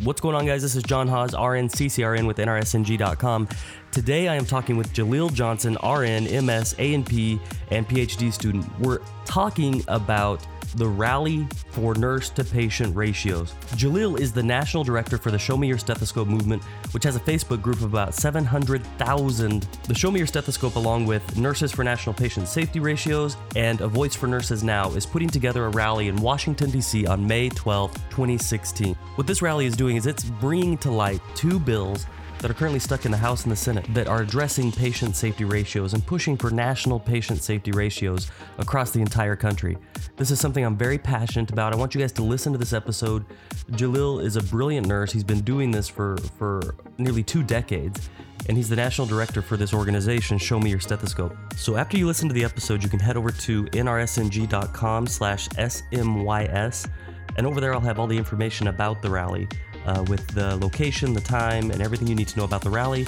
What's going on, guys? This is Jon Haws, RN CCRN with NRSNG.com. Today I am talking with Jaleel Johnson, RN, MS, ANP, and PhD student. We're talking about the Rally for Nurse to Patient Ratios. Jaleel is the national director for the Show Me Your Stethoscope movement, which has a Facebook group of about 700,000. The Show Me Your Stethoscope, along with Nurses for National Patient Safety Ratios and A Voice for Nurses Now, is putting together a rally in Washington, D.C. on May 12, 2016. What this rally is doing is it's bringing to light two bills that are currently stuck in the House and the Senate that are addressing patient safety ratios and pushing for national patient safety ratios across the entire country. This is something I'm very passionate about. I want you guys to listen to this episode. Jalil is a brilliant nurse. He's been doing this for, for nearly two decades and he's the national director for this organization, Show Me Your Stethoscope. So after you listen to the episode, you can head over to nrsng.com slash smys, and over there I'll have all the information about the rally uh, with the location, the time, and everything you need to know about the rally.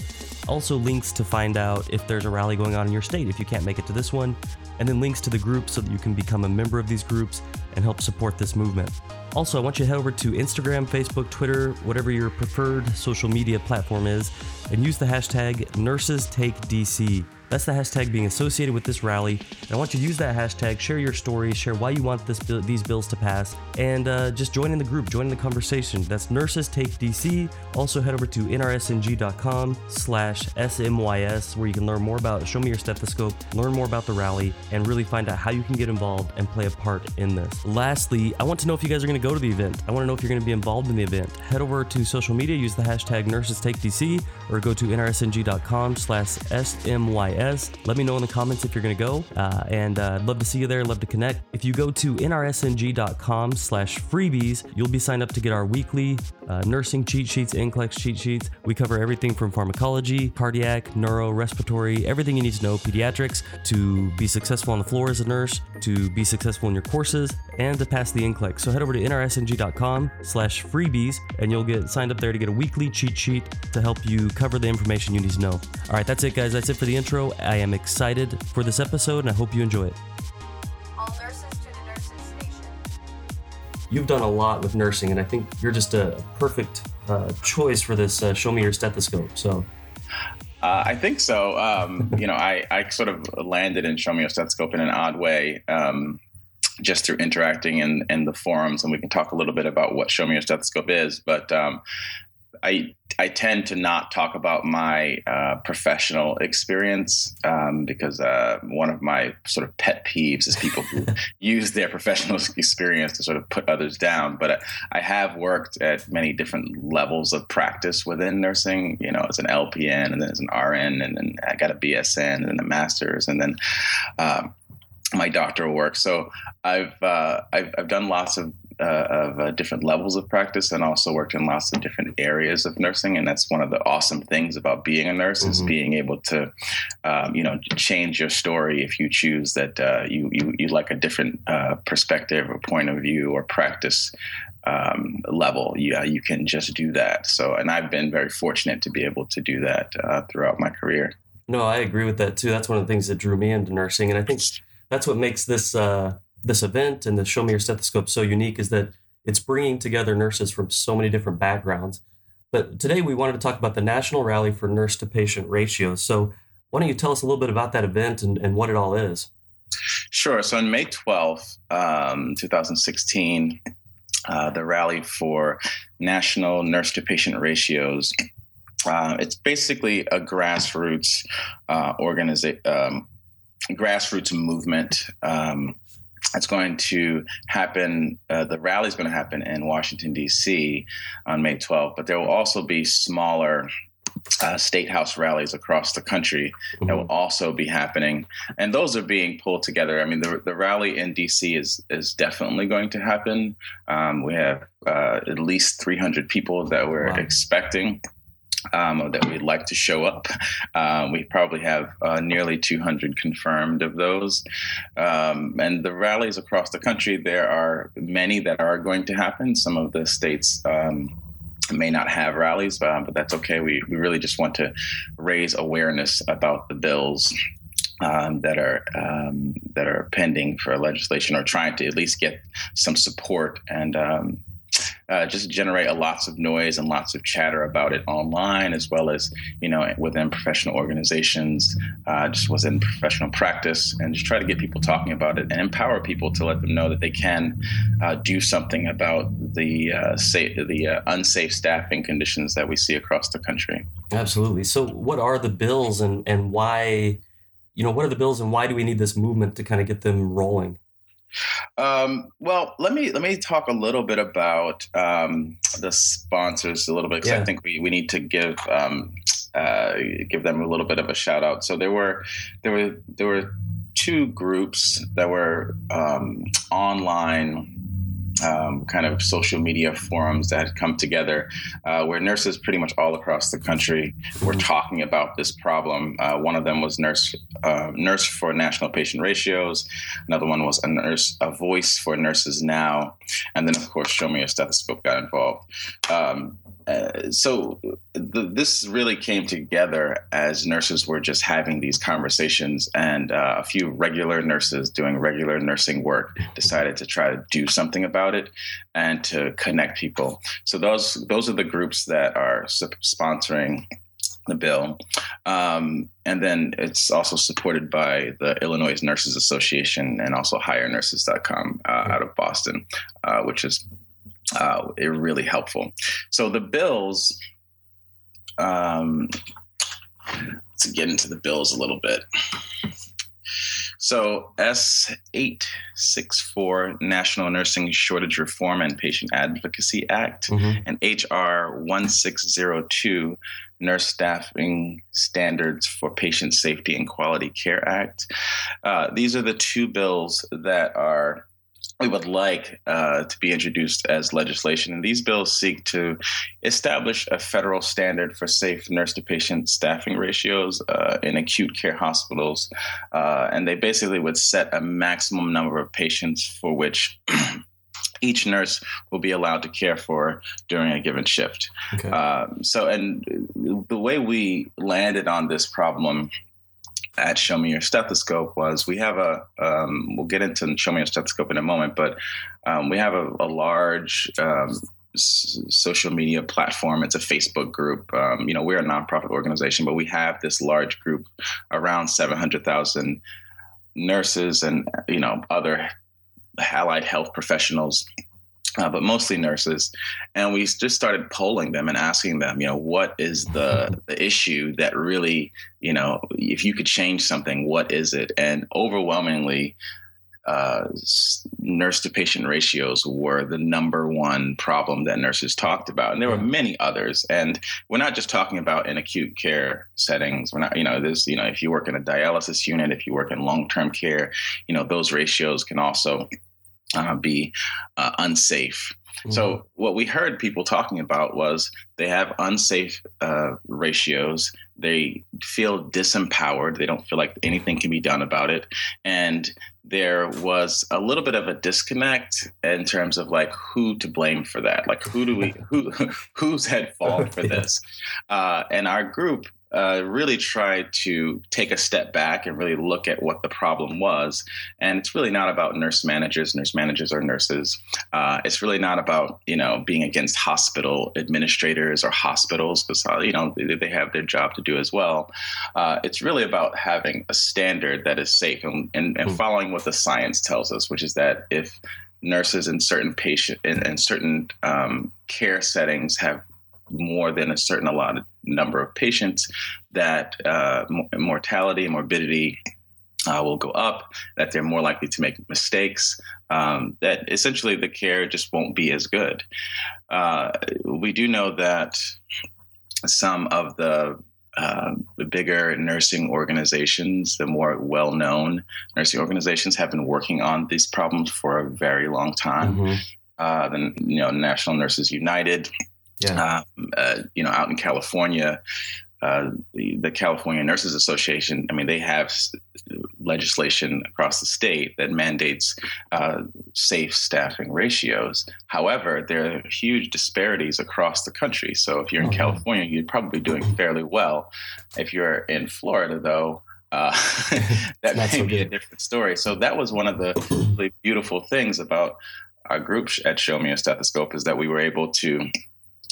Also, links to find out if there's a rally going on in your state if you can't make it to this one, and then links to the groups so that you can become a member of these groups and help support this movement. Also, I want you to head over to Instagram, Facebook, Twitter, whatever your preferred social media platform is, and use the hashtag NursesTakeDC. That's the hashtag being associated with this rally. And I want you to use that hashtag, share your story, share why you want this these bills to pass, and uh, just join in the group, join in the conversation. That's Nurses Take DC. Also head over to nrsng.com slash smys where you can learn more about Show Me Your Stethoscope, learn more about the rally, and really find out how you can get involved and play a part in this. Lastly, I want to know if you guys are going to go to the event. I want to know if you're going to be involved in the event. Head over to social media, use the hashtag Nurses Take DC, or go to nrsng.com slash smys let me know in the comments if you're going to go. Uh, and uh, I'd love to see you there. Love to connect. If you go to nrsng.com slash freebies, you'll be signed up to get our weekly uh, nursing cheat sheets, NCLEX cheat sheets. We cover everything from pharmacology, cardiac, neuro, respiratory, everything you need to know, pediatrics, to be successful on the floor as a nurse, to be successful in your courses, and to pass the NCLEX. So head over to nrsng.com slash freebies, and you'll get signed up there to get a weekly cheat sheet to help you cover the information you need to know. All right, that's it, guys. That's it for the intro. I am excited for this episode, and I hope you enjoy it. You've done a lot with nursing, and I think you're just a perfect uh, choice for this uh, Show Me Your Stethoscope. So, Uh, I think so. Um, you know, I, I sort of landed in Show Me Your Stethoscope in an odd way, um, just through interacting in, in the forums, and we can talk a little bit about what Show Me Your Stethoscope is. But um, I I tend to not talk about my uh, professional experience um, because uh, one of my sort of pet peeves is people who use their professional experience to sort of put others down. But I have worked at many different levels of practice within nursing. You know, as an LPN, and then as an RN, and then I got a BSN, and then a master's, and then. Um, my doctoral work. So I've, uh, I've I've done lots of uh, of uh, different levels of practice and also worked in lots of different areas of nursing. And that's one of the awesome things about being a nurse mm-hmm. is being able to, um, you know, change your story if you choose that uh, you, you, you like a different uh, perspective or point of view or practice um, level. Yeah, you can just do that. So, and I've been very fortunate to be able to do that uh, throughout my career. No, I agree with that too. That's one of the things that drew me into nursing. And I think that's what makes this uh, this event and the Show Me Your Stethoscope so unique is that it's bringing together nurses from so many different backgrounds. But today we wanted to talk about the National Rally for Nurse to Patient Ratios. So why don't you tell us a little bit about that event and, and what it all is? Sure. So on May 12th, um, 2016, uh, the rally for National Nurse to Patient Ratios. Uh, it's basically a grassroots uh, um, grassroots movement um, it's going to happen. Uh, the rally is going to happen in Washington D.C. on May 12th, but there will also be smaller uh, state house rallies across the country mm-hmm. that will also be happening, and those are being pulled together. I mean, the, the rally in DC is is definitely going to happen. Um, we have uh, at least 300 people that we're wow. expecting um, that we'd like to show up. Um, we probably have uh, nearly 200 confirmed of those. Um, and the rallies across the country, there are many that are going to happen. Some of the states um, may not have rallies, but, um, but that's okay. We, we really just want to raise awareness about the bills um, that are um, that are pending for legislation or trying to at least get some support and um, uh, just generate a lots of noise and lots of chatter about it online, as well as you know within professional organizations, uh, just within professional practice, and just try to get people talking about it and empower people to let them know that they can uh, do something about the uh, safe, the uh, unsafe staffing conditions that we see across the country. Absolutely. So, what are the bills, and and why? You know, what are the bills, and why do we need this movement to kind of get them rolling? Um, well, let me let me talk a little bit about um, the sponsors a little bit because yeah. I think we, we need to give um, uh, give them a little bit of a shout out. So there were there were there were two groups that were um, online um, kind of social media forums that had come together uh, where nurses pretty much all across the country were mm-hmm. talking about this problem. Uh, one of them was nurse uh, nurse for national patient ratios. Another one was a nurse a voice for nurses now, and then of course Show Me a Stethoscope got involved. Um, uh, so the, this really came together as nurses were just having these conversations, and uh, a few regular nurses doing regular nursing work decided to try to do something about it and to connect people. So those those are the groups that are sponsoring the bill. Um, and then it's also supported by the Illinois Nurses Association and also HireNurses.com uh, out of Boston, uh, which is uh, really helpful. So the bills, um, let's get into the bills a little bit. So S864 National Nursing Shortage Reform and Patient Advocacy Act mm-hmm. and HR 1602 Nurse Staffing Standards for Patient Safety and Quality Care Act. Uh, these are the two bills that are we would like uh, to be introduced as legislation. And these bills seek to establish a federal standard for safe nurse to patient staffing ratios uh, in acute care hospitals. Uh, and they basically would set a maximum number of patients for which. each nurse will be allowed to care for during a given shift. Okay. Um, so, and the way we landed on this problem at Show Me Your Stethoscope was we have a, um, we'll get into Show Me Your Stethoscope in a moment, but um, we have a, a large um, s- social media platform. It's a Facebook group. Um, you know, we're a nonprofit organization, but we have this large group around 700,000 nurses and, you know, other allied health professionals uh, but mostly nurses. And we just started polling them and asking them, you know, what is the, the issue that really, you know, if you could change something, what is it? And overwhelmingly, uh, nurse to patient ratios were the number one problem that nurses talked about. And there were many others. And we're not just talking about in acute care settings. We're not, you know, this, you know, if you work in a dialysis unit, if you work in long term care, you know, those ratios can also uh, be uh, unsafe. Mm-hmm. So what we heard people talking about was they have unsafe uh, ratios. They feel disempowered. They don't feel like anything can be done about it, and there was a little bit of a disconnect in terms of like who to blame for that. Like who do we who who's at fault for this? Uh, and our group uh, really tried to take a step back and really look at what the problem was. And it's really not about nurse managers. Nurse managers are nurses. Uh, it's really not about you know being against hospital administrators or hospitals because uh, you know they have their job to do as well. Uh, it's really about having a standard that is safe and, and, and hmm. following what the science tells us, which is that if nurses in certain patient in, in certain um, care settings have more than a certain allotted number of patients, that uh, mortality and morbidity uh, will go up, that they're more likely to make mistakes, um, that essentially the care just won't be as good. Uh, we do know that some of the uh, the bigger nursing organizations, the more well-known nursing organizations, have been working on these problems for a very long time. Mm-hmm. Uh, the you know National Nurses United yeah. Um, uh, you know, out in California, uh, the, the, California Nurses Association, I mean, they have legislation across the state that mandates uh, safe staffing ratios. However, there are huge disparities across the country. So if you're in mm-hmm. California, you're probably doing fairly well. If you're in Florida, though, uh, that may so be a different story. So that was one of the really beautiful things about our group at Show Me a Stethoscope is that we were able to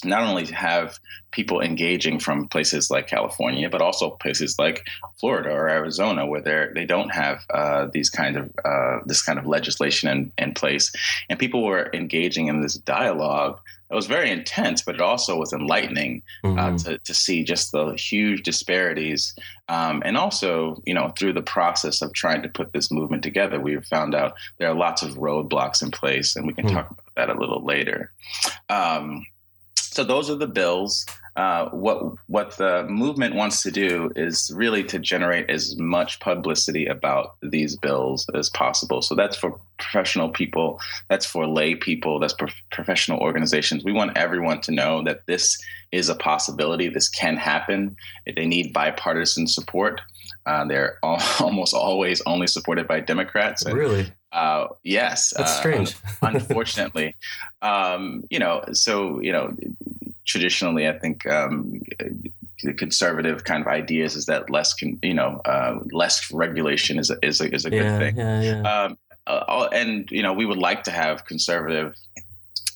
not only have people engaging from places like California, but also places like Florida or Arizona, where they they don't have uh, these kind of uh, this kind of legislation in, in place, and people were engaging in this dialogue. It was very intense, but it also was enlightening uh, mm-hmm. uh, to, to see just the huge disparities, um, and also you know through the process of trying to put this movement together, we found out there are lots of roadblocks in place, and we can mm-hmm. talk about that a little later. Um, so those are the bills. Uh, what what the movement wants to do is really to generate as much publicity about these bills as possible. So that's for professional people, that's for lay people, that's professional organizations. We want everyone to know that this is a possibility. This can happen. They need bipartisan support. Uh, they're all, almost always only supported by Democrats. And, really? Uh, yes. That's uh, strange. unfortunately, um, you know, so you know, traditionally, I think um, the conservative kind of ideas is that less, can, you know, uh, less regulation is a, is a, is a yeah, good thing. Yeah, yeah. Um, uh, and you know, we would like to have conservative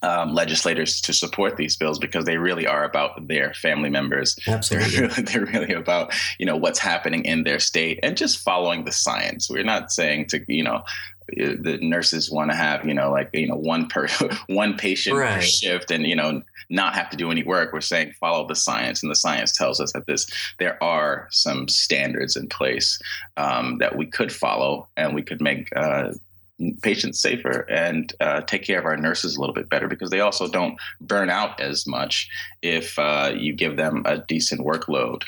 um, legislators to support these bills because they really are about their family members. Absolutely. They're really, they're really about, you know, what's happening in their state and just following the science. We're not saying to, you know, the nurses want to have, you know, like, you know, one per one patient right. per shift and, you know, not have to do any work. We're saying follow the science. And the science tells us that this, there are some standards in place um, that we could follow and we could make uh, patients safer and uh, take care of our nurses a little bit better because they also don't burn out as much if uh, you give them a decent workload.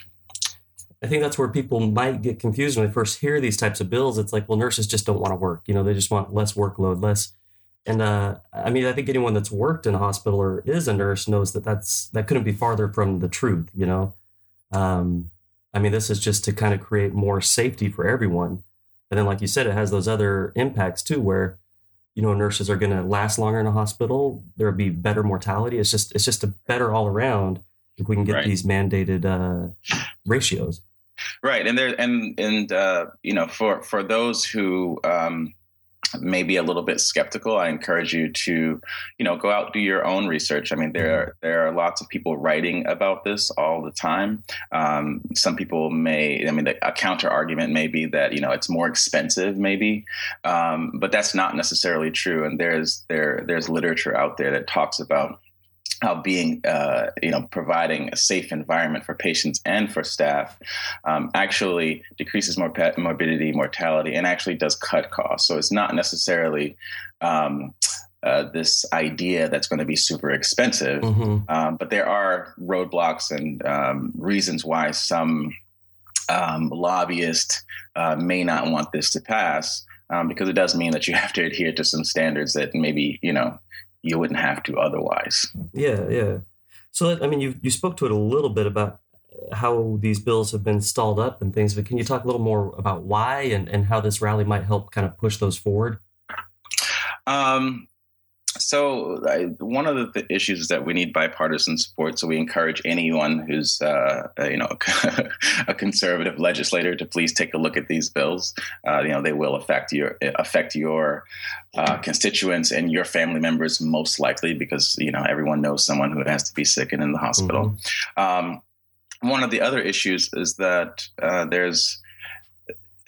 I think that's where people might get confused when they first hear these types of bills. It's like, well, nurses just don't want to work. You know, they just want less workload, less. And uh, I mean, I think anyone that's worked in a hospital or is a nurse knows that that's that couldn't be farther from the truth. You know, um, I mean, this is just to kind of create more safety for everyone. And then, like you said, it has those other impacts too, where you know nurses are going to last longer in a hospital. There'll be better mortality. It's just it's just a better all around if we can get right. these mandated uh, ratios. Right, and there and and uh, you know for for those who um, maybe a little bit skeptical, I encourage you to, you know, go out do your own research. I mean, there are there are lots of people writing about this all the time. Um, some people may, I mean, the, a counter argument may be that you know it's more expensive, maybe, um, but that's not necessarily true. And there's there there's literature out there that talks about how being, uh, you know, providing a safe environment for patients and for staff um, actually decreases morbidity, mortality, and actually does cut costs. So it's not necessarily um, uh, this idea that's going to be super expensive, mm-hmm. um, but there are roadblocks and um, reasons why some um, lobbyists uh, may not want this to pass. Um, because it does mean that you have to adhere to some standards that maybe you know you wouldn't have to otherwise. Yeah, yeah. So I mean, you you spoke to it a little bit about how these bills have been stalled up and things, but can you talk a little more about why and, and how this rally might help kind of push those forward? Um, so I, one of the, the, issues is that we need bipartisan support. So we encourage anyone who's uh, you know a conservative legislator to please take a look at these bills. Uh, you know they will affect your affect your uh, constituents and your family members most likely because you know everyone knows someone who has to be sick and in the hospital. Mm-hmm. Um, one of the other issues is that uh, there's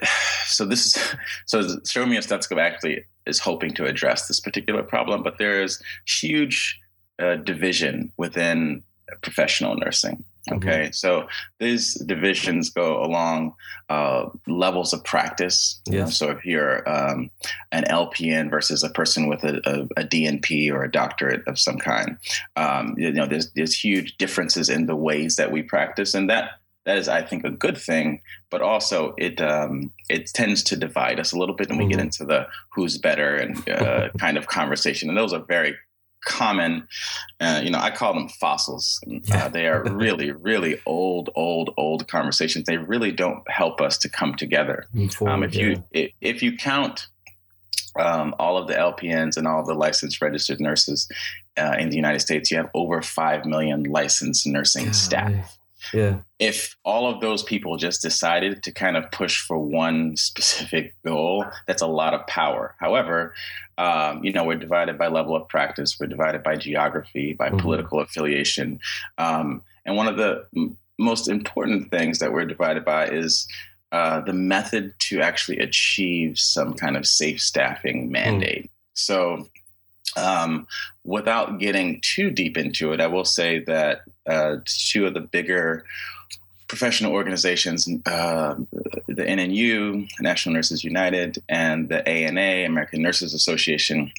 so this is so show me a stethoscope actually is hoping to address this particular problem, but there is huge uh, division within professional nursing. Mm-hmm. Okay, mm-hmm. so these divisions go along uh, levels of practice. Yeah. So if you're um, an LPN versus a person with a, a, a, DNP or a doctorate of some kind, um, you know, there's there's huge differences in the ways that we practice, and that that is, I think, a good thing. But also, it um, it tends to divide us a little bit, and we mm-hmm. get into the who's better and uh, kind of conversation. And those are very common. Uh, you know, I call them fossils. Uh, they are really, really old, old, old conversations. They really don't help us to come together. Forward, um, if you if, if you count um, all of the LPNs and all the licensed registered nurses uh, in the United States, you have over five million licensed nursing staff. Yeah. If all of those people just decided to kind of push for one specific goal, that's a lot of power. However, um, you know, we're divided by level of practice, we're divided by geography, by mm-hmm. political affiliation. Um, and one of the m- most important things that we're divided by is uh, the method to actually achieve some kind of safe staffing mm. mandate. Mm. So, um, without getting too deep into it, I will say that uh, two of the bigger professional organizations, uh, the NNU, National Nurses United, and the ANA, American Nurses Association,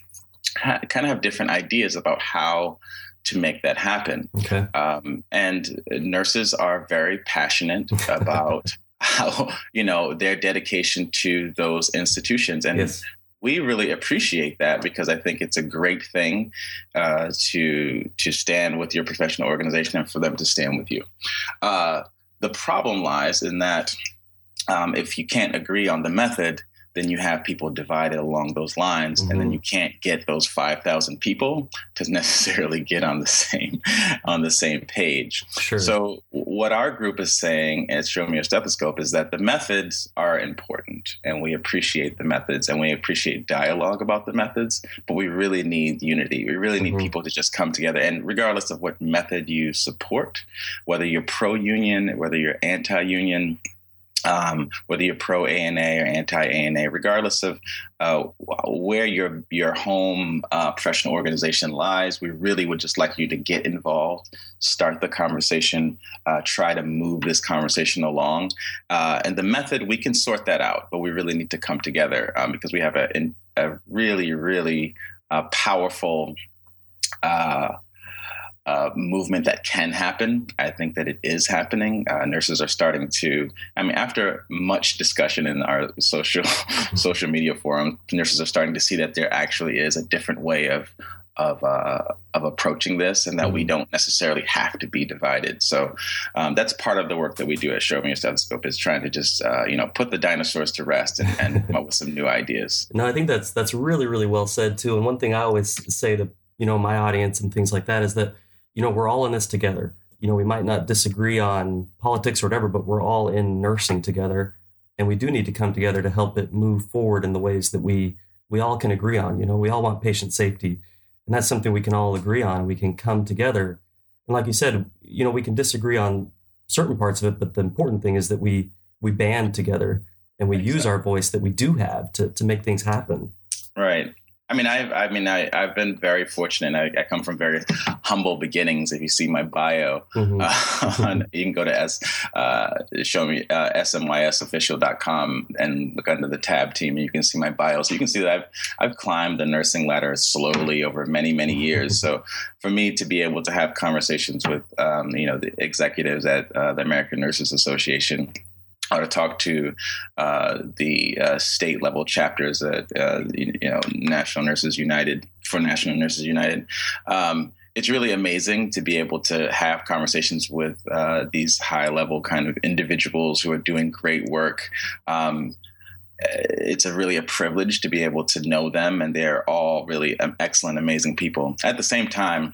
ha- kind of have different ideas about how to make that happen. Okay. Um, and nurses are very passionate about how you know their dedication to those institutions and yes. We really appreciate that because I think it's a great thing uh, to to stand with your professional organization and for them to stand with you. Uh, the problem lies in that um, if you can't agree on the method, then you have people divided along those lines mm-hmm. and then mm-hmm. you can't get those 5000 people to necessarily get on the same on the same page sure. so what our group is saying at show me your stethoscope is that the methods are important and we appreciate the methods and we appreciate dialogue about the methods but we really need unity we really need mm-hmm. people to just come together and regardless of what method you support whether you're pro union whether you're anti union um, whether you're pro ANA or anti ANA, regardless of uh, where your your home uh, professional organization lies, we really would just like you to get involved, start the conversation, uh, try to move this conversation along. Uh, and the method we can sort that out, but we really need to come together um, because we have a, a really really uh, powerful. Uh, movement that can happen. I think that it is happening. Uh, nurses are starting to. I mean, after much discussion in our social social media forum, nurses are starting to see that there actually is a different way of of uh, of approaching this, and that mm-hmm. we don't necessarily have to be divided. So um, that's part of the work that we do at Show Me a Stethoscope is trying to just uh, you know put the dinosaurs to rest and, and come up with some new ideas. No, I think that's that's really really well said too. And one thing I always say to you know my audience and things like that is that you know, we're all in this together. You know, we might not disagree on politics or whatever, but we're all in nursing together. And we do need to come together to help it move forward in the ways that we we all can agree on. You know, we all want patient safety. And that's something we can all agree on. We can come together. And like you said, you know, we can disagree on certain parts of it, but the important thing is that we we band together and we exactly. use our voice that we do have to to make things happen. Right. I mean, I've, I mean, I, I've been very fortunate. I, I come from very humble beginnings. If you see my bio, mm-hmm. uh, on, you can go to S, uh, show me uh, smysofficial.com and look under the tab team, and you can see my bio. So you can see that I've, I've climbed the nursing ladder slowly over many, many years. So for me to be able to have conversations with, um, you know, the executives at uh, the American Nurses Association to talk to uh, the uh, state level chapters at uh, you know National Nurses United for National Nurses United. Um, it's really amazing to be able to have conversations with uh, these high level kind of individuals who are doing great work. Um, it's a really a privilege to be able to know them, and they're all really um, excellent, amazing people. At the same time,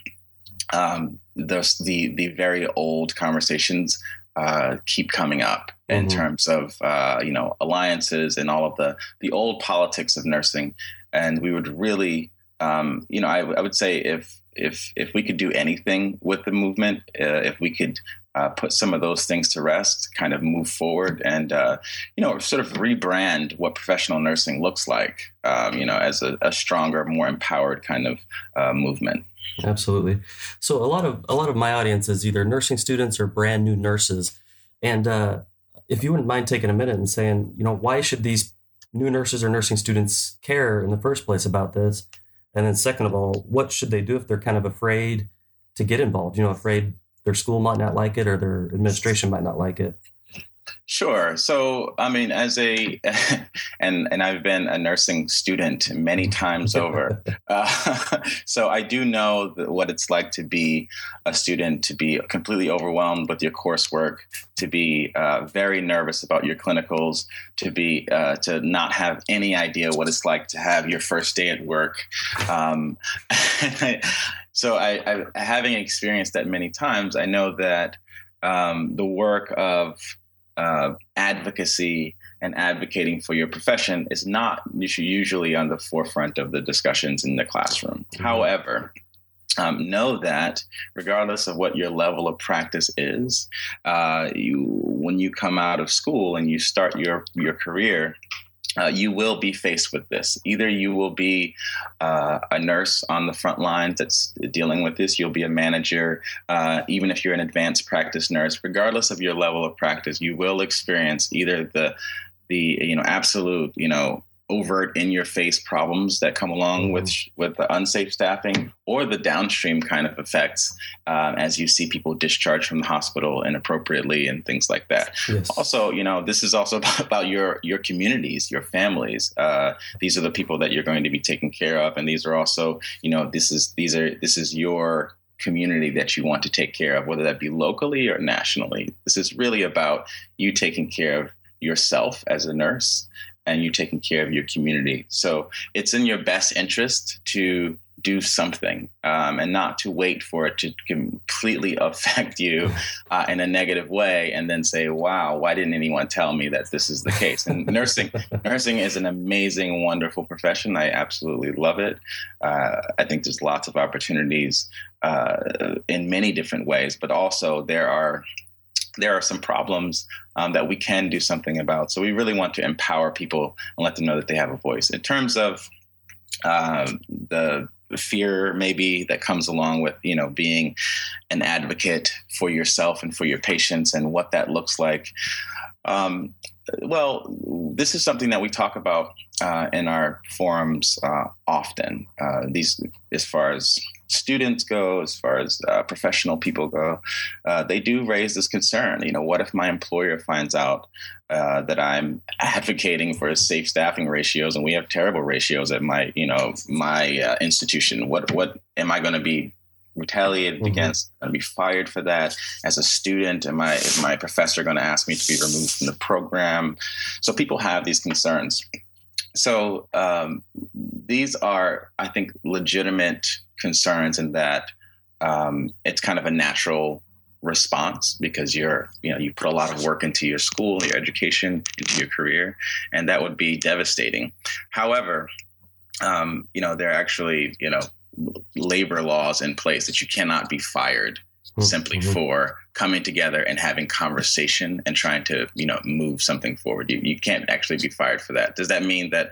um, the the very old conversations uh, keep coming up in mm-hmm. terms of uh, you know alliances and all of the the old politics of nursing. And we would really, um, you know, I, I, would say if if if we could do anything with the movement, uh, if we could. Uh, put some of those things to rest, kind of move forward, and uh, you know, sort of rebrand what professional nursing looks like. Um, you know, as a, a, stronger, more empowered kind of uh, movement. Absolutely. So a lot of a lot of my audience is either nursing students or brand new nurses, and uh, if you wouldn't mind taking a minute and saying, you know, why should these new nurses or nursing students care in the first place about this, and then second of all, what should they do if they're kind of afraid to get involved? You know, afraid their school might not like it or their administration might not like it. Sure. So, I mean, as a and and I've been a nursing student many times over, uh, so I do know what it's like to be a student, to be completely overwhelmed with your coursework, to be uh, very nervous about your clinicals, to be uh, to not have any idea what it's like to have your first day at work. Um, so, I, I having experienced that many times, I know that um, the work of uh, advocacy and advocating for your profession is not usually on the forefront of the discussions in the classroom. Mm-hmm. However, um, know that regardless of what your level of practice is, uh, you when you come out of school and you start your your career, uh, you will be faced with this. Either you will be uh, a nurse on the front lines that's dealing with this, you'll be a manager, uh, even if you're an advanced practice nurse, regardless of your level of practice, you will experience either the the you know absolute you know overt in your face problems that come along mm-hmm. with with the unsafe staffing or the downstream kind of effects um, as you see people discharged from the hospital inappropriately and things like that yes. also you know this is also about, your your communities your families uh, these are the people that you're going to be taking care of and these are also you know this is these are this is your community that you want to take care of whether that be locally or nationally this is really about you taking care of yourself as a nurse and you're taking care of your community. So it's in your best interest to do something um, and not to wait for it to completely affect you uh, in a negative way and then say wow why didn't anyone tell me that this is the case? And nursing nursing is an amazing wonderful profession. I absolutely love it. Uh, i think there's lots of opportunities uh, in many different ways but also there are there are some problems um, that we can do something about. So we really want to empower people and let them know that they have a voice. In terms of um, the fear maybe that comes along with you know being an advocate for yourself and for your patients and what that looks like um, well, this is something that we talk about uh, in our forums uh, often. Uh, these, as far as students go, as far as uh, professional people go, uh, they do raise this concern. You know, what if my employer finds out uh, that I'm advocating for safe staffing ratios, and we have terrible ratios at my, you know, my institution? What what am I going to be retaliated mm-hmm. against, going to be fired for that. As a student, am I is my professor going to ask me to be removed from the program? So people have these concerns. So um, these are, I think, legitimate concerns in that um, it's kind of a natural response because you're you know you put a lot of work into your school your education into your career and that would be devastating. However um, you know there are actually you know labor laws in place that you cannot be fired mm-hmm. simply for coming together and having conversation and trying to you know move something forward. You, you can't actually be fired for that. Does that mean that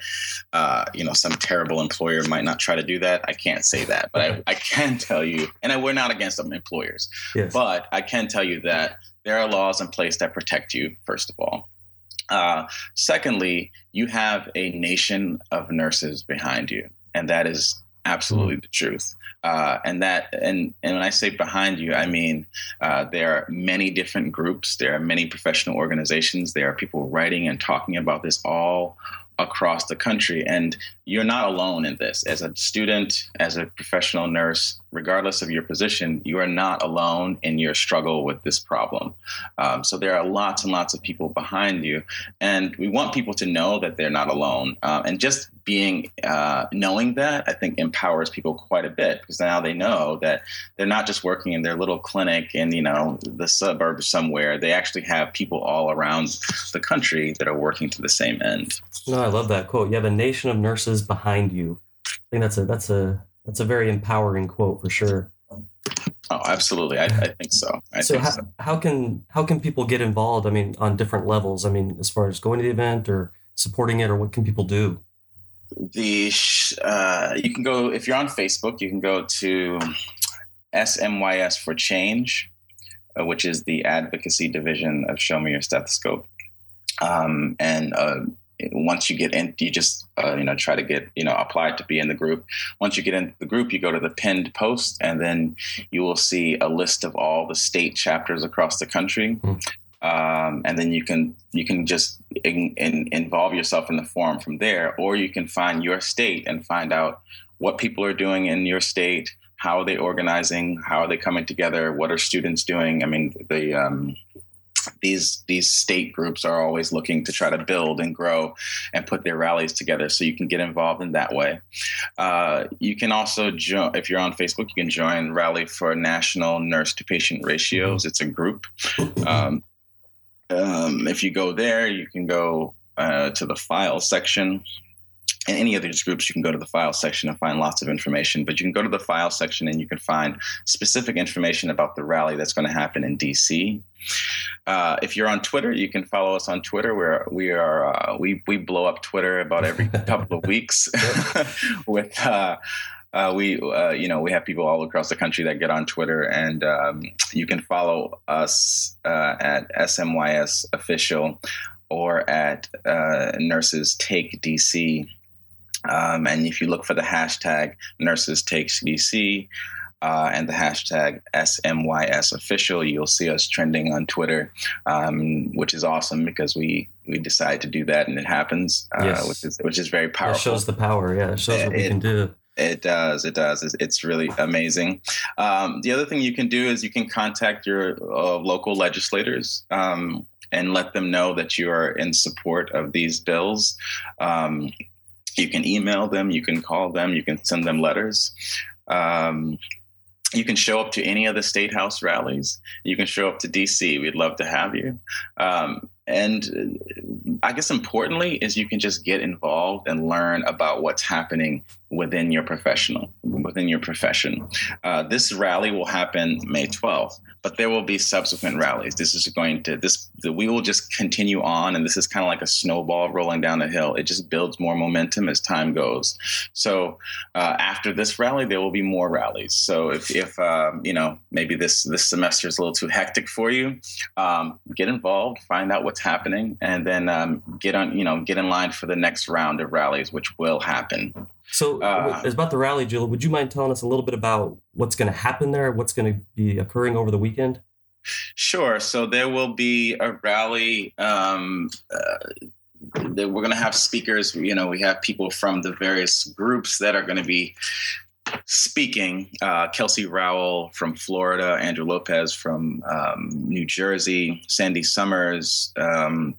uh, you know some terrible employer might not try to do that? I can't say that but I, I can tell you and I, we're not against some employers yes. but i can tell you that there are laws in place that protect you first of all. Uh, secondly you have a nation of nurses behind you and that is absolutely mm. the truth. Uh, and that, and and when I say behind you, I mean uh, there are many different groups. There are many professional organizations. There are people writing and talking about this all across the country. And you're not alone in this. As a student, as a professional nurse, regardless of your position, you are not alone in your struggle with this problem. Um, so there are lots and lots of people behind you. And we want people to know that they're not alone. Uh, and just being, uh, knowing that, I think empowers people quite a bit because now they know that they're not just working in their little clinic in, you know, the suburbs somewhere. They actually have people all around the country that are working to the same end. No, I love that quote. You have a nation of nurses behind you. I think that's a that's a that's a very empowering quote for sure. Oh, absolutely. I, I think so. I so, think how, so. how can how can people get involved? I mean, on different levels. I mean, as far as going to the event or supporting it, or what can people do? The uh, you can go if you're on Facebook. You can go to SMYS for Change, uh, which is the advocacy division of Show Me Your Stethoscope, um, and uh, once you get in, you just uh, you know try to get you know apply to be in the group. Once you get in the group, you go to the pinned post, and then you will see a list of all the state chapters across the country. Mm. Um, and then you can you can just in, in, involve yourself in the forum from there, or you can find your state and find out what people are doing in your state, how are they organizing, how are they coming together, what are students doing. I mean, the um, these these state groups are always looking to try to build and grow and put their rallies together so you can get involved in that way. Uh, you can also join if you're on facebook you can join rally for national nurse to patient ratios. It's a group. Um, um, if you go there you can go uh, to the file section in any of these groups, you can go to the file section and find lots of information. But you can go to the file section and you can find specific information about the rally that's going to happen in DC. Uh, if you're on Twitter, you can follow us on Twitter. Where we are, uh, we we blow up Twitter about every couple of weeks with. Uh, uh, we, uh, you know, we have people all across the country that get on Twitter, and um, you can follow us uh, at SMYS official or at uh, Nurses Take DC um, and if you look for the hashtag nurses take DC uh, and the hashtag SMYS official, you'll see us trending on Twitter, um, which is awesome because we we decide to do that and it happens, uh, yes. which is which is very powerful. It shows the power. Yeah, it shows what it, we can do. It does. It does. It's, it's really amazing. Um, the other thing you can do is you can contact your uh, local legislators um, and let them know that you are in support of these bills. Um, you can email them, you can call them, you can send them letters. Um, you can show up to any of the state house rallies. You can show up to DC. We'd love to have you. Um, and I guess importantly is you can just get involved and learn about what's happening within your professional within your profession. Uh, this rally will happen May 12th, but there will be subsequent rallies. This is going to this the, we will just continue on, and this is kind of like a snowball rolling down a hill. It just builds more momentum as time goes. So uh, after this rally, there will be more rallies. So if, if um, you know maybe this this semester is a little too hectic for you, um, get involved, find out what's happening, and then um, get on you know get in line for the next round of rallies, which will happen. So, uh, it's about the rally, Jill. Would you mind telling us a little bit about what's going to happen there? What's going to be occurring over the weekend? Sure. So there will be a rally. Um, uh, we're going to have speakers. You know, we have people from the various groups that are going to be speaking. Uh, Kelsey Rowell from Florida, Andrew Lopez from um, New Jersey, Sandy Summers, um,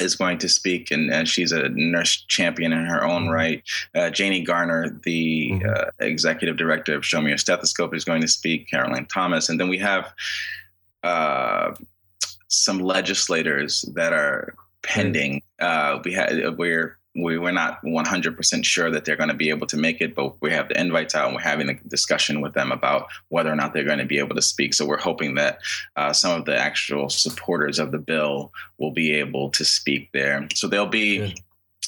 is going to speak, and, and, she's a nurse champion in her own mm-hmm. right. Uh, Janie Garner, the mm-hmm. uh, executive director of Show Me Your Stethoscope, is going to speak. Caroline Thomas, and then we have uh, some legislators that are pending. Uh, we had we're we were not 100% sure that they're going to be able to make it, but we have the invites out and we're having a discussion with them about whether or not they're going to be able to speak. So we're hoping that uh, some of the actual supporters of the bill will be able to speak there. So there'll be. Good.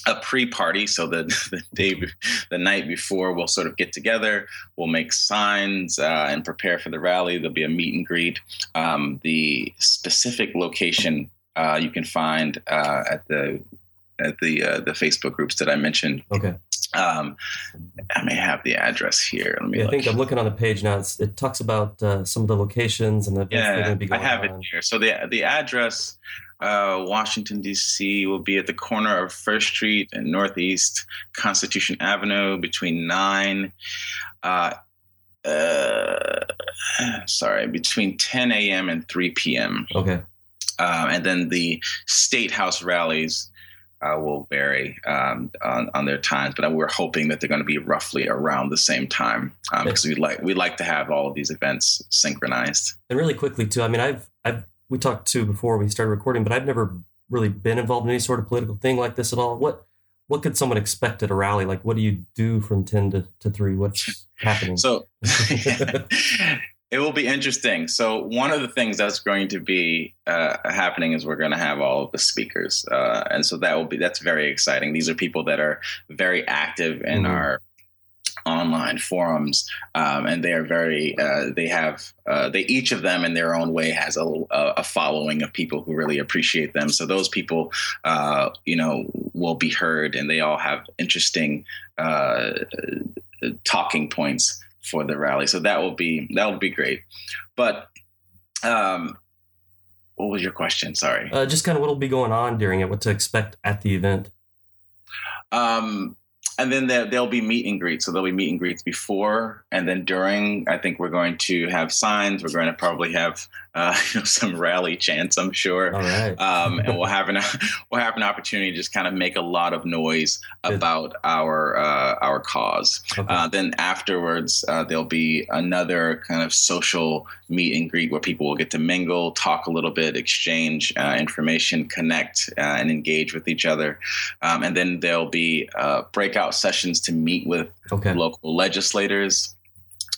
A pre-party, so the the day, the night before, we'll sort of get together. We'll make signs uh, and prepare for the rally. There'll be a meet and greet. Um, the specific location uh, you can find uh, at the at the uh, the Facebook groups that I mentioned. Okay. Um, I may have the address here. Let me. Yeah, I think I'm looking on the page now. It's, it talks about uh, some of the locations and the yeah. I have on. it here. So the the address, uh, Washington D.C. will be at the corner of First Street and Northeast Constitution Avenue between nine. Uh, uh, sorry, between 10 a.m. and 3 p.m. Okay. Uh, and then the state house rallies uh, will vary um, on, on, their times, but we're hoping that they're going to be roughly around the same time because um, we like we like to have all of these events synchronized. And really quickly too, I mean, I've I've we talked to before we started recording, but I've never really been involved in any sort of political thing like this at all. What what could someone expect at a rally? Like, what do you do from ten to, to three? What's happening? So. It will be interesting. So one of the things that's going to be uh, happening is we're going to have all of the speakers, uh, and so that will be that's very exciting. These are people that are very active in mm-hmm. our online forums, um, and they are very uh, they have uh, they each of them in their own way has a, a, following of people who really appreciate them. So those people, uh, you know, will be heard, and they all have interesting uh, talking points for the rally. So that will be that will be great. But um, what was your question? Sorry. Uh, just kind of what will be going on during it. What to expect at the event. Um, and then there, there'll be meet and greets. So there'll be meet and greets before and then during. I think we're going to have signs. We're going to probably have uh, you know, some rally chants, I'm sure. All right. Um, and we'll have an we'll have an opportunity to just kind of make a lot of noise about our uh, our cause. Okay. Uh, then afterwards, uh, there'll be another kind of social meet and greet where people will get to mingle, talk a little bit, exchange uh, information, connect, uh, and engage with each other. Um, and then there'll be uh, breakout sessions to meet with okay. local legislators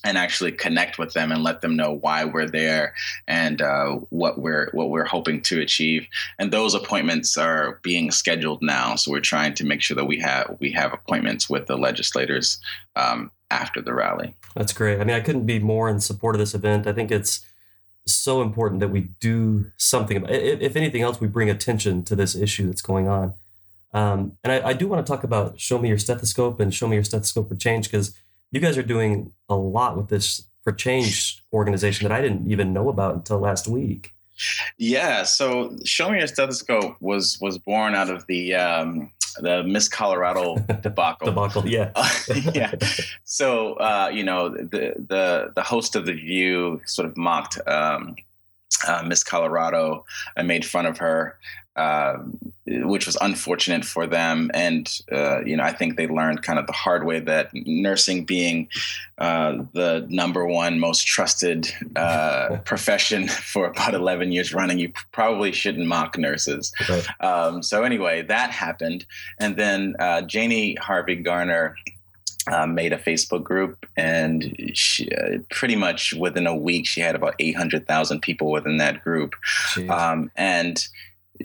and actually connect with them and let them know why we're there and uh, what we're what we're hoping to achieve. And those appointments are being scheduled now, so we're trying to make sure that we have we have appointments with the legislators um, after the rally. That's great. I mean, I couldn't be more in support of this event. I think it's so important that we do something about it. If anything else, we bring attention to this issue that's going on. Um, and I, I do want to talk about Show Me Your Stethoscope and Show Me Your Stethoscope for Change because you guys are doing a lot with this for change organization that I didn't even know about until last week. Yeah, so Show Me Your Stethoscope was was born out of the um, the Miss Colorado debacle. Debacle, yeah. yeah. So uh, you know the the the host of the View sort of mocked um, uh, Miss Colorado I made fun of her, uh, which was unfortunate for them. And uh, you know, I think they learned kind of the hard way that nursing, being uh, the number one most trusted uh, profession for about eleven years running, you probably shouldn't mock nurses. Right. Um, so anyway, that happened, and then uh, Janie Harvey Garner uh, made a Facebook group, and she, uh, pretty much within a week, she had about 800,000 people within that group. Um, and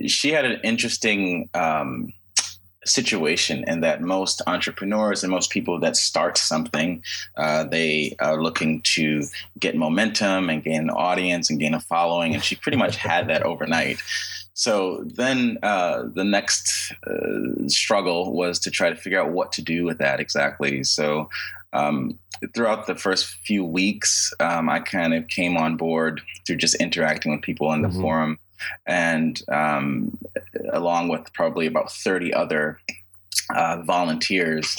she had an interesting um, situation in that most entrepreneurs and most people that start something, uh, they are looking to get momentum and gain an audience and gain a following. And she pretty much had that overnight. So then uh, the next uh, struggle was to try to figure out what to do with that exactly. So um, throughout the first few weeks, um, I kind of came on board through just interacting with people in the Mhm. forum, and um, along with probably about 30 other uh, volunteers,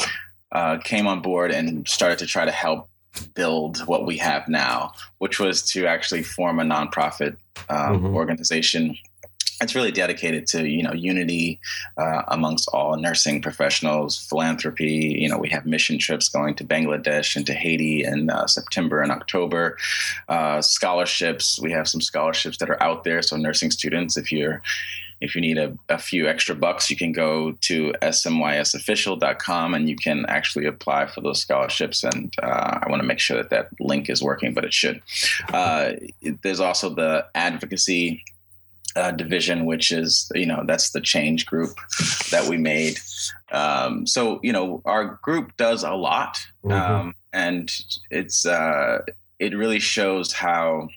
uh, came on board and started to try to help build what we have now, which was to actually form a nonprofit um, Mhm. organization it's really dedicated to you know unity uh, amongst all nursing professionals philanthropy you know we have mission trips going to bangladesh and to haiti in uh, september and october uh, scholarships we have some scholarships that are out there so nursing students if you're if you need a, a few extra bucks, you can go to smysofficial.com and you can actually apply for those scholarships. And uh, I want to make sure that that link is working, but it should. Uh, there's also the advocacy uh, division, which is you know that's the change group that we made. Um, so you know our group does a lot, Mhm. um, and it's uh, it really shows how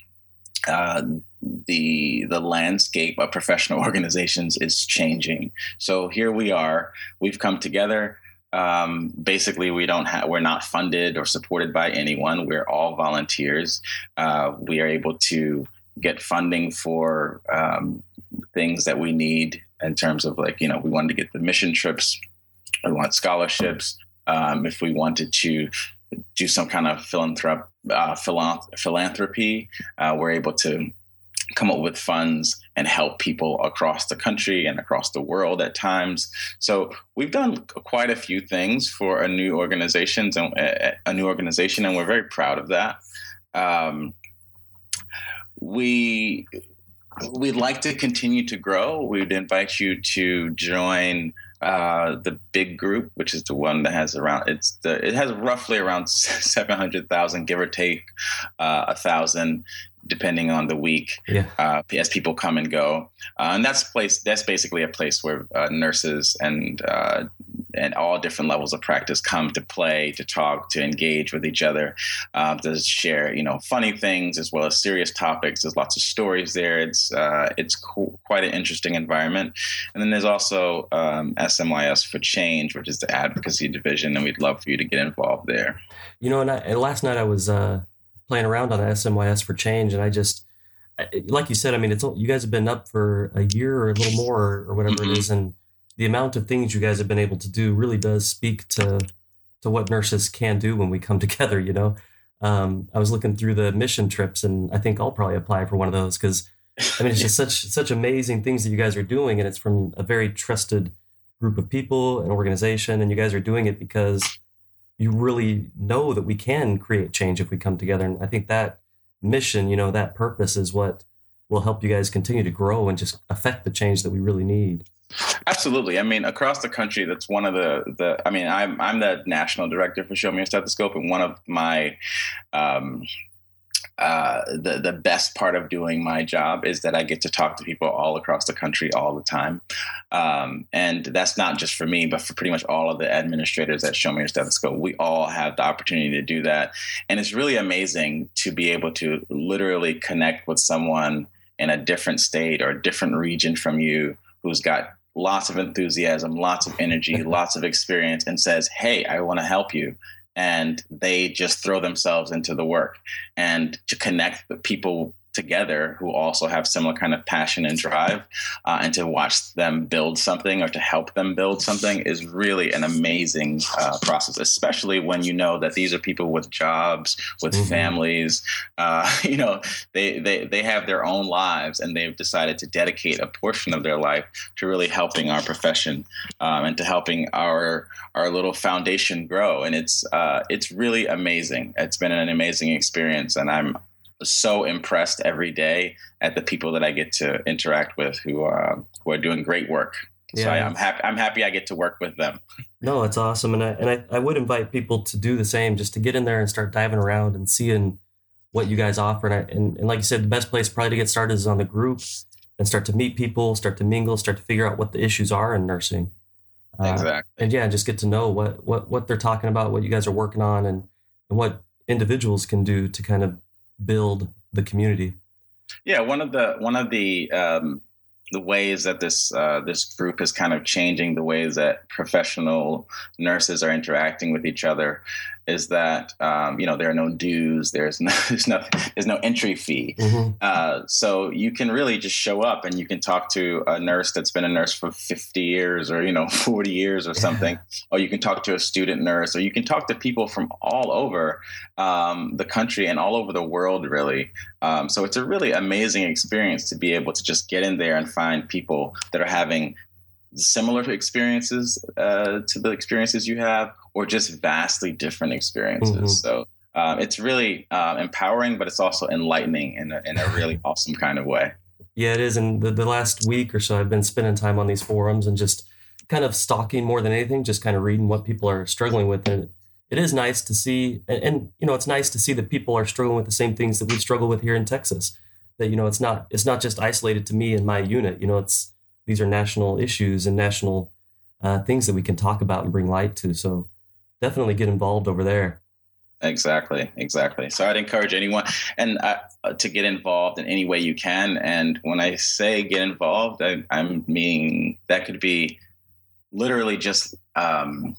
uh, the the landscape of professional organizations is changing. So here we are. We've come together. Um, basically, we don't have we're not funded or supported by anyone. We're all volunteers. Uh, we are able to get funding for um, things that we need in terms of like you know we wanted to get the mission trips. We want scholarships. Um, if we wanted to do some kind of philanthrop- uh, philanthropy uh, we're able to come up with funds and help people across the country and across the world at times. So we've done quite a few things for a new organizations and a new organization and we're very proud of that. Um, we we'd like to continue to grow. We'd invite you to join uh, the big group, which is the one that has around it's the it has roughly around seven hundred thousand, give or take uh, a thousand, depending on the week Yeah. uh, as people come and go. Uh, and that's place that's basically a place where uh, nurses and uh, and all different levels of practice come to play, to talk, to engage with each other, uh, to share you know funny things as well as serious topics. There's lots of stories there. It's uh, it's co- quite an interesting environment. And then there's also um, SMYS for Change, which is the advocacy division, and we'd love for you to get involved there. You know, and, I, and last night I was uh, playing around on the SMYS for change, and I just, like you said, I mean, it's you guys have been up for a year or a little more or, whatever Mhm. it is, and the amount of things you guys have been able to do really does speak to to what nurses can do when we come together. You know, um, I was looking through the mission trips, and I think I'll probably apply for one of those because I mean it's just such such amazing things that you guys are doing, and it's from a very trusted group of people and organization, and you guys are doing it because you really know that we can create change if we come together. And I think that mission, you know, that purpose is what will help you guys continue to grow and just affect the change that we really need. Absolutely. I mean, across the country, that's one of the the. I mean, I'm I'm the national director for Show Me a Stethoscope, and one of my um, uh, the the best part of doing my job is that I get to talk to people all across the country all the time, um, and that's not just for me, but for pretty much all of the administrators at Show Me Your Stethoscope. We all have the opportunity to do that, and it's really amazing to be able to literally connect with someone in a different state or a different region from you who's got lots of enthusiasm, lots of energy, lots of experience, and says, "Hey, I want to help you." And they just throw themselves into the work and to connect the people together who also have similar kind of passion and drive uh, and to watch them build something or to help them build something is really an amazing uh, process especially when you know that these are people with jobs with mm-hmm. families uh, you know they, they they have their own lives and they've decided to dedicate a portion of their life to really helping our profession um, and to helping our our little foundation grow and it's uh, it's really amazing it's been an amazing experience and i'm so impressed every day at the people that I get to interact with who are uh, who are doing great work. Yeah. So I, am happy. I'm happy I get to work with them. No, it's awesome, and I and I, I would invite people to do the same, just to get in there and start diving around and seeing what you guys offer. And, I, and, and like you said, the best place probably to get started is on the group and start to meet people, start to mingle, start to figure out what the issues are in nursing. Uh, exactly. And yeah, just get to know what what what they're talking about, what you guys are working on, and and what individuals can do to kind of build the community. Yeah, one of the one of the um, the ways that this uh, this group is kind of changing the ways that professional nurses are interacting with each other is that um, you know there are no dues, there's no there's no there's no entry fee, mm-hmm. uh, so you can really just show up and you can talk to a nurse that's been a nurse for 50 years or you know 40 years or something, or you can talk to a student nurse, or you can talk to people from all over um, the country and all over the world, really. Um, so it's a really amazing experience to be able to just get in there and find people that are having similar experiences uh, to the experiences you have, or just vastly different experiences. Mm-hmm. So um, it's really uh, empowering, but it's also enlightening in a, in a really awesome kind of way. Yeah, it is. And the, the last week or so, I've been spending time on these forums and just kind of stalking more than anything, just kind of reading what people are struggling with. And it is nice to see, and, and you know, it's nice to see that people are struggling with the same things that we struggle with here in Texas. That you know, it's not it's not just isolated to me and my unit. You know, it's these are national issues and national uh, things that we can talk about and bring light to. So definitely get involved over there. Exactly, exactly. So I'd encourage anyone and uh, to get involved in any way you can. And when I say get involved, I, I mean that could be literally just um,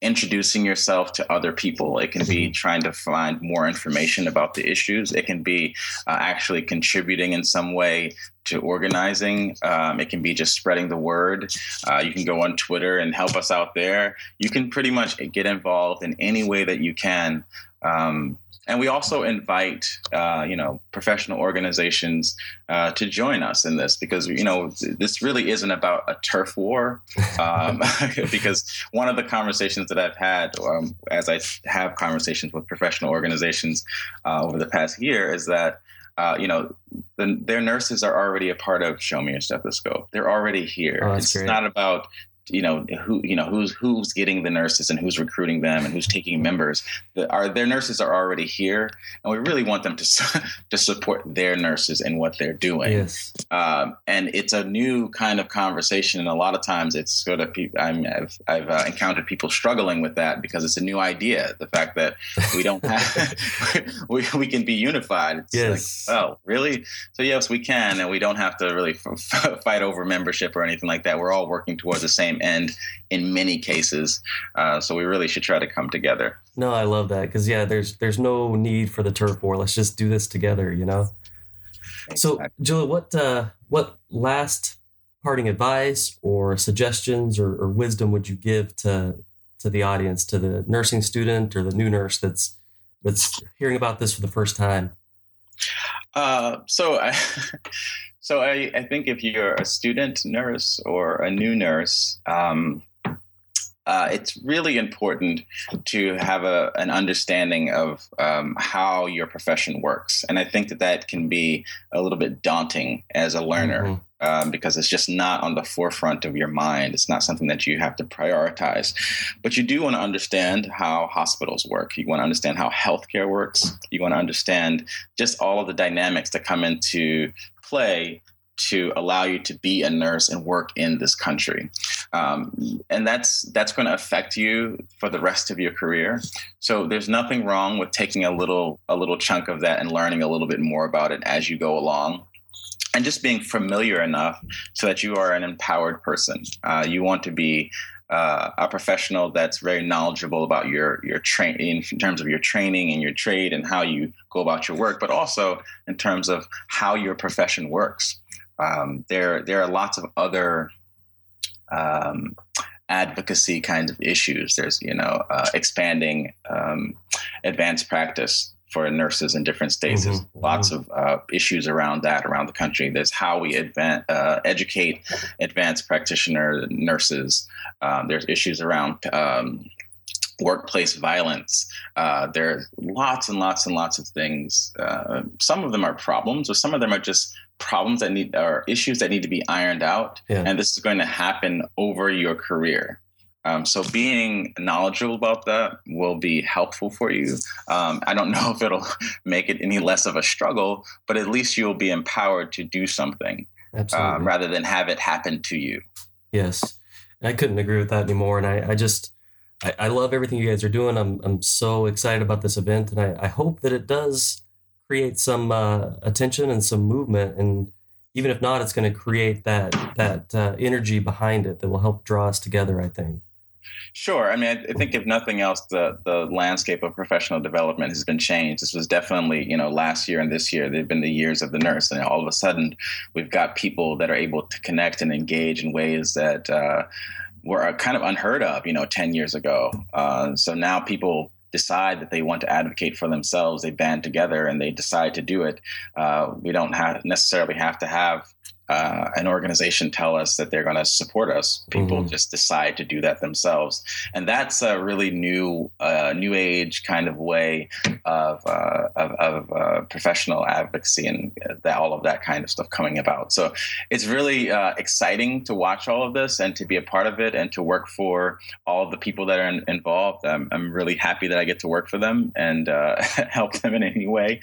introducing yourself to other people. It can be mm-hmm. trying to find more information about the issues. It can be uh, actually contributing in some way to organizing. Um, it can be just spreading the word. Uh, you can go on Twitter and help us out there. You can pretty much get involved in any way that you can. Um, and we also invite uh, you know professional organizations uh, to join us in this because you know this really isn't about a turf war um, because one of the conversations that I've had um, as I have conversations with professional organizations uh, over the past year is that uh, you know, the, their nurses are already a part of Show Me Your Stethoscope. They're already here. Oh, it's great. not about you know who you know who's who's getting the nurses and who's recruiting them and who's taking members. The, our their nurses are already here and we really want them to to support their nurses and what they're doing. Yes. um, and it's a new kind of conversation and a lot of times it's sort of I'm, I've, I've uh, encountered people struggling with that because it's a new idea the fact that we don't have we, we can be unified. It's yes. like oh really? So yes we can and we don't have to really f- fight over membership or anything like that. We're all working towards the same end in many cases. Uh, so we really should try to come together. No, I love that because yeah, there's there's no need for the turf war. Let's just do this together, you know. Exactly. So, Julia, what uh, what last parting advice or suggestions or, or wisdom would you give to to the audience, to the nursing student or the new nurse that's that's hearing about this for the first time? Uh, so, I, so I, I think if you're a student nurse or a new nurse, um, uh, it's really important to have a, an understanding of um, how your profession works. And I think that that can be a little bit daunting as a learner. Mm-hmm. Um, because it's just not on the forefront of your mind. It's not something that you have to prioritize. But you do want to understand how hospitals work. You want to understand how healthcare works. You want to understand just all of the dynamics that come into play to allow you to be a nurse and work in this country, um, and that's that's going to affect you for the rest of your career. So there's nothing wrong with taking a little a little chunk of that and learning a little bit more about it as you go along. And just being familiar enough so that you are an empowered person. Uh, you want to be uh, a professional that's very knowledgeable about your your train in terms of your training and your trade and how you go about your work, but also in terms of how your profession works um, there there are lots of other um, advocacy kinds of issues. There's you know uh, expanding um, advanced practice for nurses in different states. Mm-hmm. There's lots mm-hmm. of uh, issues around that around the country. There's how we advan- uh, educate advanced practitioner nurses. Um, there's issues around um, workplace violence. Uh, there are lots and lots and lots of things. Uh, some of them are problems, or some of them are just problems that need or issues that need to be ironed out. Yeah. And this is going to happen over your career. Um, so being knowledgeable about that will be helpful for you. Um, I don't know if it'll make it any less of a struggle, but at least you'll be empowered to do something um, rather than have it happen to you. Yes, I couldn't agree with that anymore. And I, I just, I, I, love everything you guys are doing. I'm, I'm so excited about this event, and I, I hope that it does create some uh, attention and some movement and even if not it's going to create that that uh, energy behind it that will help draw us together i think Sure. I mean, I, think if nothing else, the the landscape of professional development has been changed. This was definitely, you know, last year and this year, they've been the years of the nurse, and all of a sudden, we've got people that are able to connect and engage in ways that uh, were kind of unheard of, you know, ten years ago. Uh, so now people decide that they want to advocate for themselves, they band together and they decide to do it. Uh, we don't have necessarily have to have uh, an organization tell us that they're going to support us. People mm-hmm. just decide to do that themselves, and that's a really new, uh, new age kind of way of uh, of, of uh, professional advocacy and that, all of that kind of stuff coming about. So it's really uh, exciting to watch all of this and to be a part of it and to work for all of the people that are in, involved. I'm, I'm, really happy that I get to work for them and uh, help them in any way.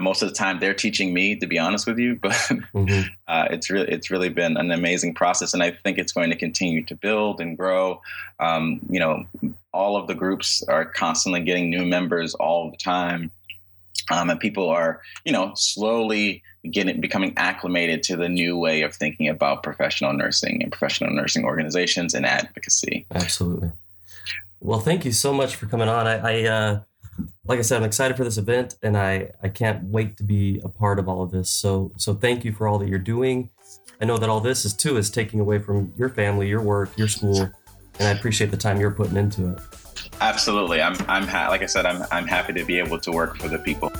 most of the time, they're teaching me, to be honest with you, but. Mm-hmm it's really it's really been an amazing process, and I think it's going to continue to build and grow. Um, you know, all of the groups are constantly getting new members all the time, um, and people are you know slowly getting becoming acclimated to the new way of thinking about professional nursing and professional nursing organizations and advocacy. Absolutely. Well, thank you so much for coming on. I, I uh, like I said, I'm excited for this event, and I I can't wait to be a part of all of this. So so thank you for all that you're doing. I know that all this is too is taking away from your family, your work, your school, and I appreciate the time you're putting into it. Absolutely, I'm I'm ha- like I said, I'm I'm happy to be able to work for the people.